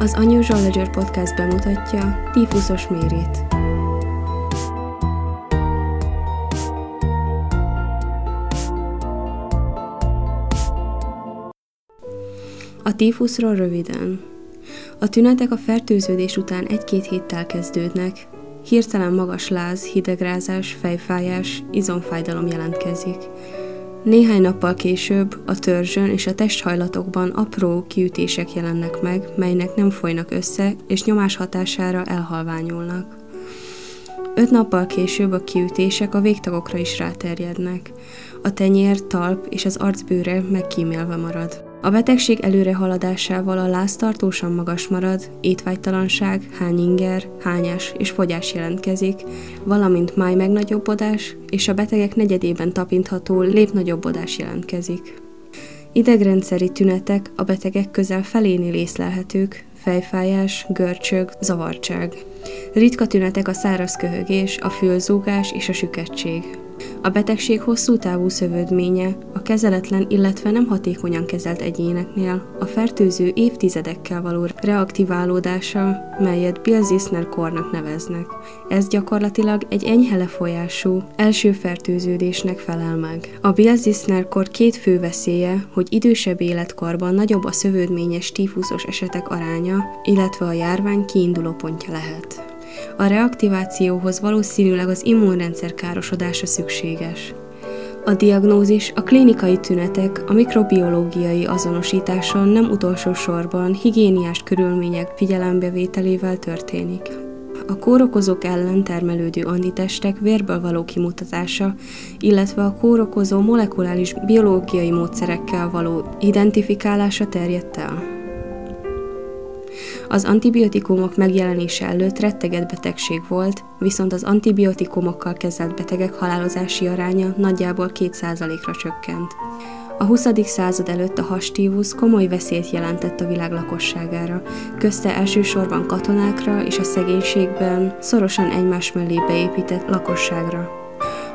Az Unusual Podcast bemutatja Tífuszos Mérét. A tífuszról röviden. A tünetek a fertőződés után egy-két héttel kezdődnek. Hirtelen magas láz, hidegrázás, fejfájás, izomfájdalom jelentkezik. Néhány nappal később a törzsön és a testhajlatokban apró kiütések jelennek meg, melynek nem folynak össze, és nyomás hatására elhalványulnak. Öt nappal később a kiütések a végtagokra is ráterjednek. A tenyér, talp és az arcbőre megkímélve marad. A betegség előre haladásával a láz tartósan magas marad, étvágytalanság, hányinger, hányás és fogyás jelentkezik, valamint máj megnagyobbodás és a betegek negyedében tapintható lépnagyobbodás jelentkezik. Idegrendszeri tünetek a betegek közel felénél észlelhetők, fejfájás, görcsög, zavartság. Ritka tünetek a száraz köhögés, a fülzúgás és a süketség. A betegség hosszú távú szövődménye, a kezeletlen, illetve nem hatékonyan kezelt egyéneknél a fertőző évtizedekkel való reaktiválódása, melyet Bill Zissner kornak neveznek. Ez gyakorlatilag egy enyhe lefolyású, első fertőződésnek felel meg. A Bill Zissner kor két fő veszélye, hogy idősebb életkorban nagyobb a szövődményes tífuszos esetek aránya, illetve a járvány kiinduló pontja lehet. A reaktivációhoz valószínűleg az immunrendszer károsodása szükséges. A diagnózis, a klinikai tünetek, a mikrobiológiai azonosítása nem utolsó sorban higiéniás körülmények figyelembevételével történik. A kórokozók ellen termelődő antitestek vérből való kimutatása, illetve a kórokozó molekuláris biológiai módszerekkel való identifikálása terjedt el. Az antibiotikumok megjelenése előtt retteget betegség volt, viszont az antibiotikumokkal kezelt betegek halálozási aránya nagyjából 2%-ra csökkent. A 20. század előtt a hastívusz komoly veszélyt jelentett a világ lakosságára, közte elsősorban katonákra és a szegénységben szorosan egymás mellé beépített lakosságra.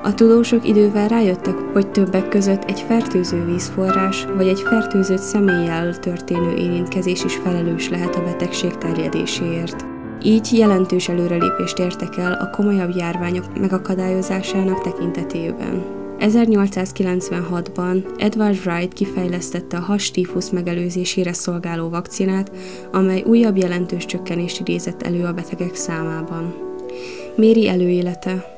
A tudósok idővel rájöttek, hogy többek között egy fertőző vízforrás vagy egy fertőzött személlyel történő érintkezés is felelős lehet a betegség terjedéséért. Így jelentős előrelépést értek el a komolyabb járványok megakadályozásának tekintetében. 1896-ban Edward Wright kifejlesztette a hastífusz megelőzésére szolgáló vakcinát, amely újabb jelentős csökkenést idézett elő a betegek számában. Méri előélete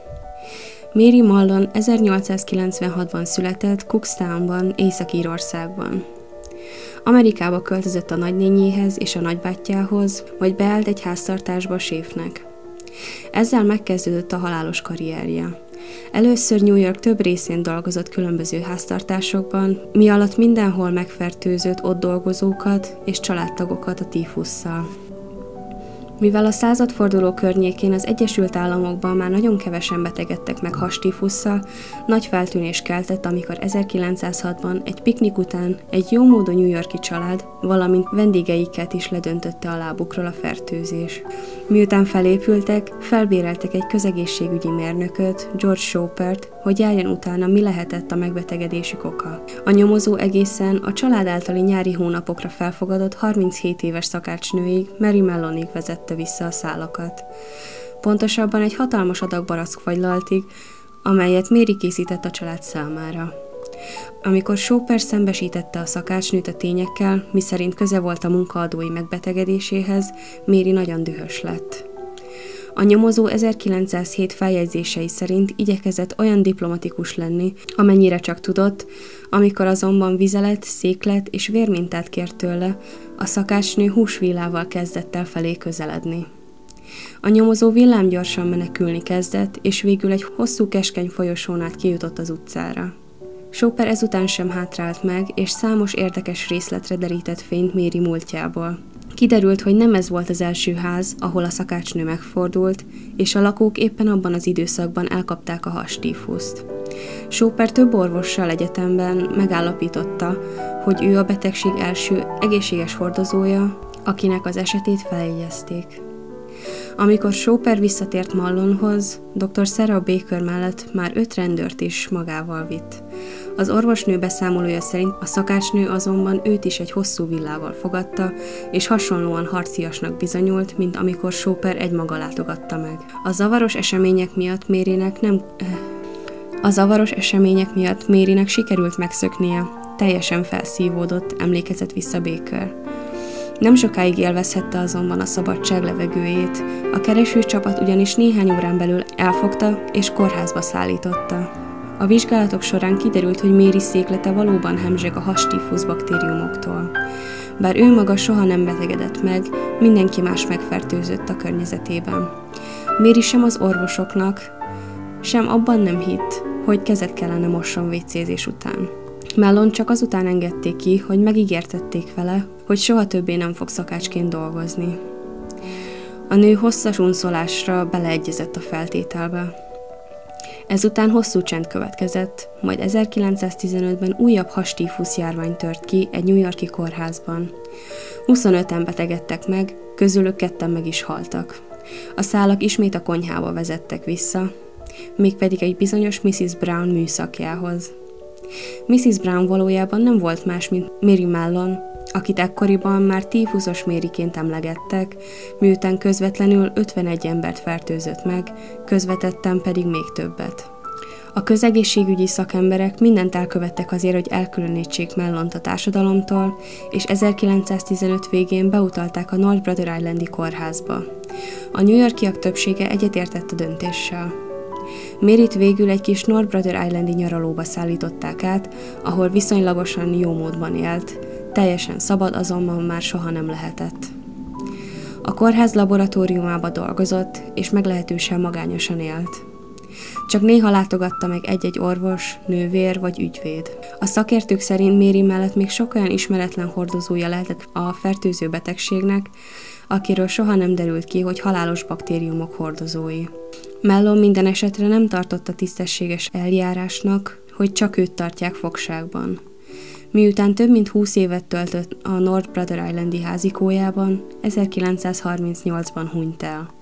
Mary Mallon 1896-ban született Cookstownban, Észak-Írországban. Amerikába költözött a nagynényéhez és a nagybátyjához, majd beállt egy háztartásba séfnek. Ezzel megkezdődött a halálos karrierje. Először New York több részén dolgozott különböző háztartásokban, mi alatt mindenhol megfertőzött ott dolgozókat és családtagokat a tífusszal. Mivel a századforduló környékén az Egyesült Államokban már nagyon kevesen betegedtek meg hastífusszal, nagy feltűnés keltett, amikor 1906-ban egy piknik után egy jómódú New Yorki család, valamint vendégeiket is ledöntötte a lábukról a fertőzés. Miután felépültek, felbéreltek egy közegészségügyi mérnököt, George Shopert, hogy járjon utána, mi lehetett a megbetegedésük oka. A nyomozó egészen a család általi nyári hónapokra felfogadott 37 éves szakácsnőig, Mary Mellonig vezette vissza a szálakat. Pontosabban egy hatalmas adag barackfagylaltig, amelyet Méri készített a család számára. Amikor Soper szembesítette a szakácsnőt a tényekkel, miszerint köze volt a munkaadói megbetegedéséhez, Méri nagyon dühös lett. A nyomozó 1907 feljegyzései szerint igyekezett olyan diplomatikus lenni, amennyire csak tudott, amikor azonban vizelet, széklet és vérmintát kért tőle, a szakácsnő húsvillával kezdett el felé közeledni. A nyomozó villámgyorsan menekülni kezdett, és végül egy hosszú keskeny folyosón át kijutott az utcára. Soper ezután sem hátrált meg, és számos érdekes részletre derített fényt Méri múltjából. Kiderült, hogy nem ez volt az első ház, ahol a szakácsnő megfordult, és a lakók éppen abban az időszakban elkapták a hastífuszt. Soper több orvossal egyetemben megállapította, hogy ő a betegség első egészséges hordozója, akinek az esetét feljegyezték. Amikor Chopper visszatért Mallonhoz, dr. Sarah Baker mellett már öt rendőrt is magával vitt. Az orvosnő beszámolója szerint a szakácsnő azonban őt is egy hosszú villával fogadta, és hasonlóan harciasnak bizonyult, mint amikor Chopper egymaga látogatta meg. A zavaros események miatt Mérinek nem... Eh, a zavaros események miatt Mérinek sikerült megszöknie, teljesen felszívódott, emlékezett vissza Baker. Nem sokáig élvezhette azonban a szabadság levegőjét, a keresőcsapat ugyanis néhány órán belül elfogta és kórházba szállította. A vizsgálatok során kiderült, hogy Méri széklete valóban hemzseg a hastífusz baktériumoktól. Bár ő maga soha nem betegedett meg, mindenki más megfertőzött a környezetében. Méri sem az orvosoknak, sem abban nem hitt, hogy kezet kellene mosson vécézés után. Mellon csak azután engedték ki, hogy megígértették vele, hogy soha többé nem fog szakácsként dolgozni. A nő hosszas unszolásra beleegyezett a feltételbe. Ezután hosszú csend következett, majd 1915-ben újabb hastífusz járvány tört ki egy New Yorki kórházban. 25-en betegedtek meg, közülük ketten meg is haltak. A szálak ismét a konyhába vezettek vissza, mégpedig egy bizonyos Mrs. Brown műszakjához. Mrs. Brown valójában nem volt más, mint Mary Mellon, akit ekkoriban már tífuszos mériként emlegettek, miután közvetlenül 51 embert fertőzött meg, közvetetten pedig még többet. A közegészségügyi szakemberek mindent elkövettek azért, hogy elkülönítsék Mellont a társadalomtól, és 1915 végén beutalták a North Brother Islandi kórházba. A New Yorkiak többsége egyetértett a döntéssel. Mérit végül egy kis North Brother Islandi nyaralóba szállították át, ahol viszonylagosan jó módban élt, teljesen szabad azonban már soha nem lehetett. A kórház laboratóriumába dolgozott, és meglehetősen magányosan élt. Csak néha látogatta meg egy-egy orvos, nővér vagy ügyvéd. A szakértők szerint Méri mellett még sok olyan ismeretlen hordozója lehetett a fertőző betegségnek, akiről soha nem derült ki, hogy halálos baktériumok hordozói. Mellon minden esetre nem tartotta tisztességes eljárásnak, hogy csak őt tartják fogságban. Miután több mint 20 évet töltött a North Brother Islandi házikójában, 1938-ban hunyt el.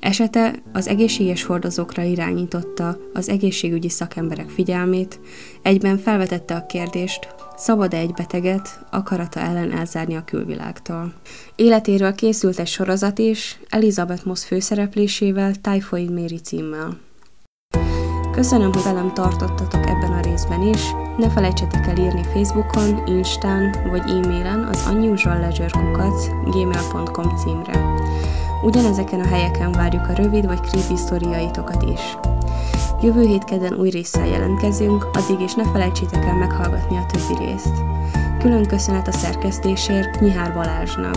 Esete az egészséges hordozókra irányította az egészségügyi szakemberek figyelmét, egyben felvetette a kérdést, szabad-e egy beteget akarata ellen elzárni a külvilágtól. Életéről készült egy sorozat is, Elizabeth Moss főszereplésével Typhoid Mary címmel. Köszönöm, hogy velem tartottatok ebben a részben is. Ne felejtsetek el írni Facebookon, Instán vagy e-mailen az unusualledgerkukac.gmail.com címre. Ugyanezeken a helyeken várjuk a rövid vagy creepy sztoriaitokat is. Jövő hét kedden új résszel jelentkezünk, addig is ne felejtsétek el meghallgatni a többi részt. Külön köszönet a szerkesztésért Nyihár Balázsnak.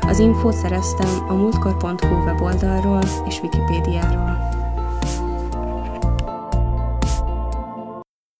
Az infót szereztem a múltkor.hu weboldalról és Wikipédiáról.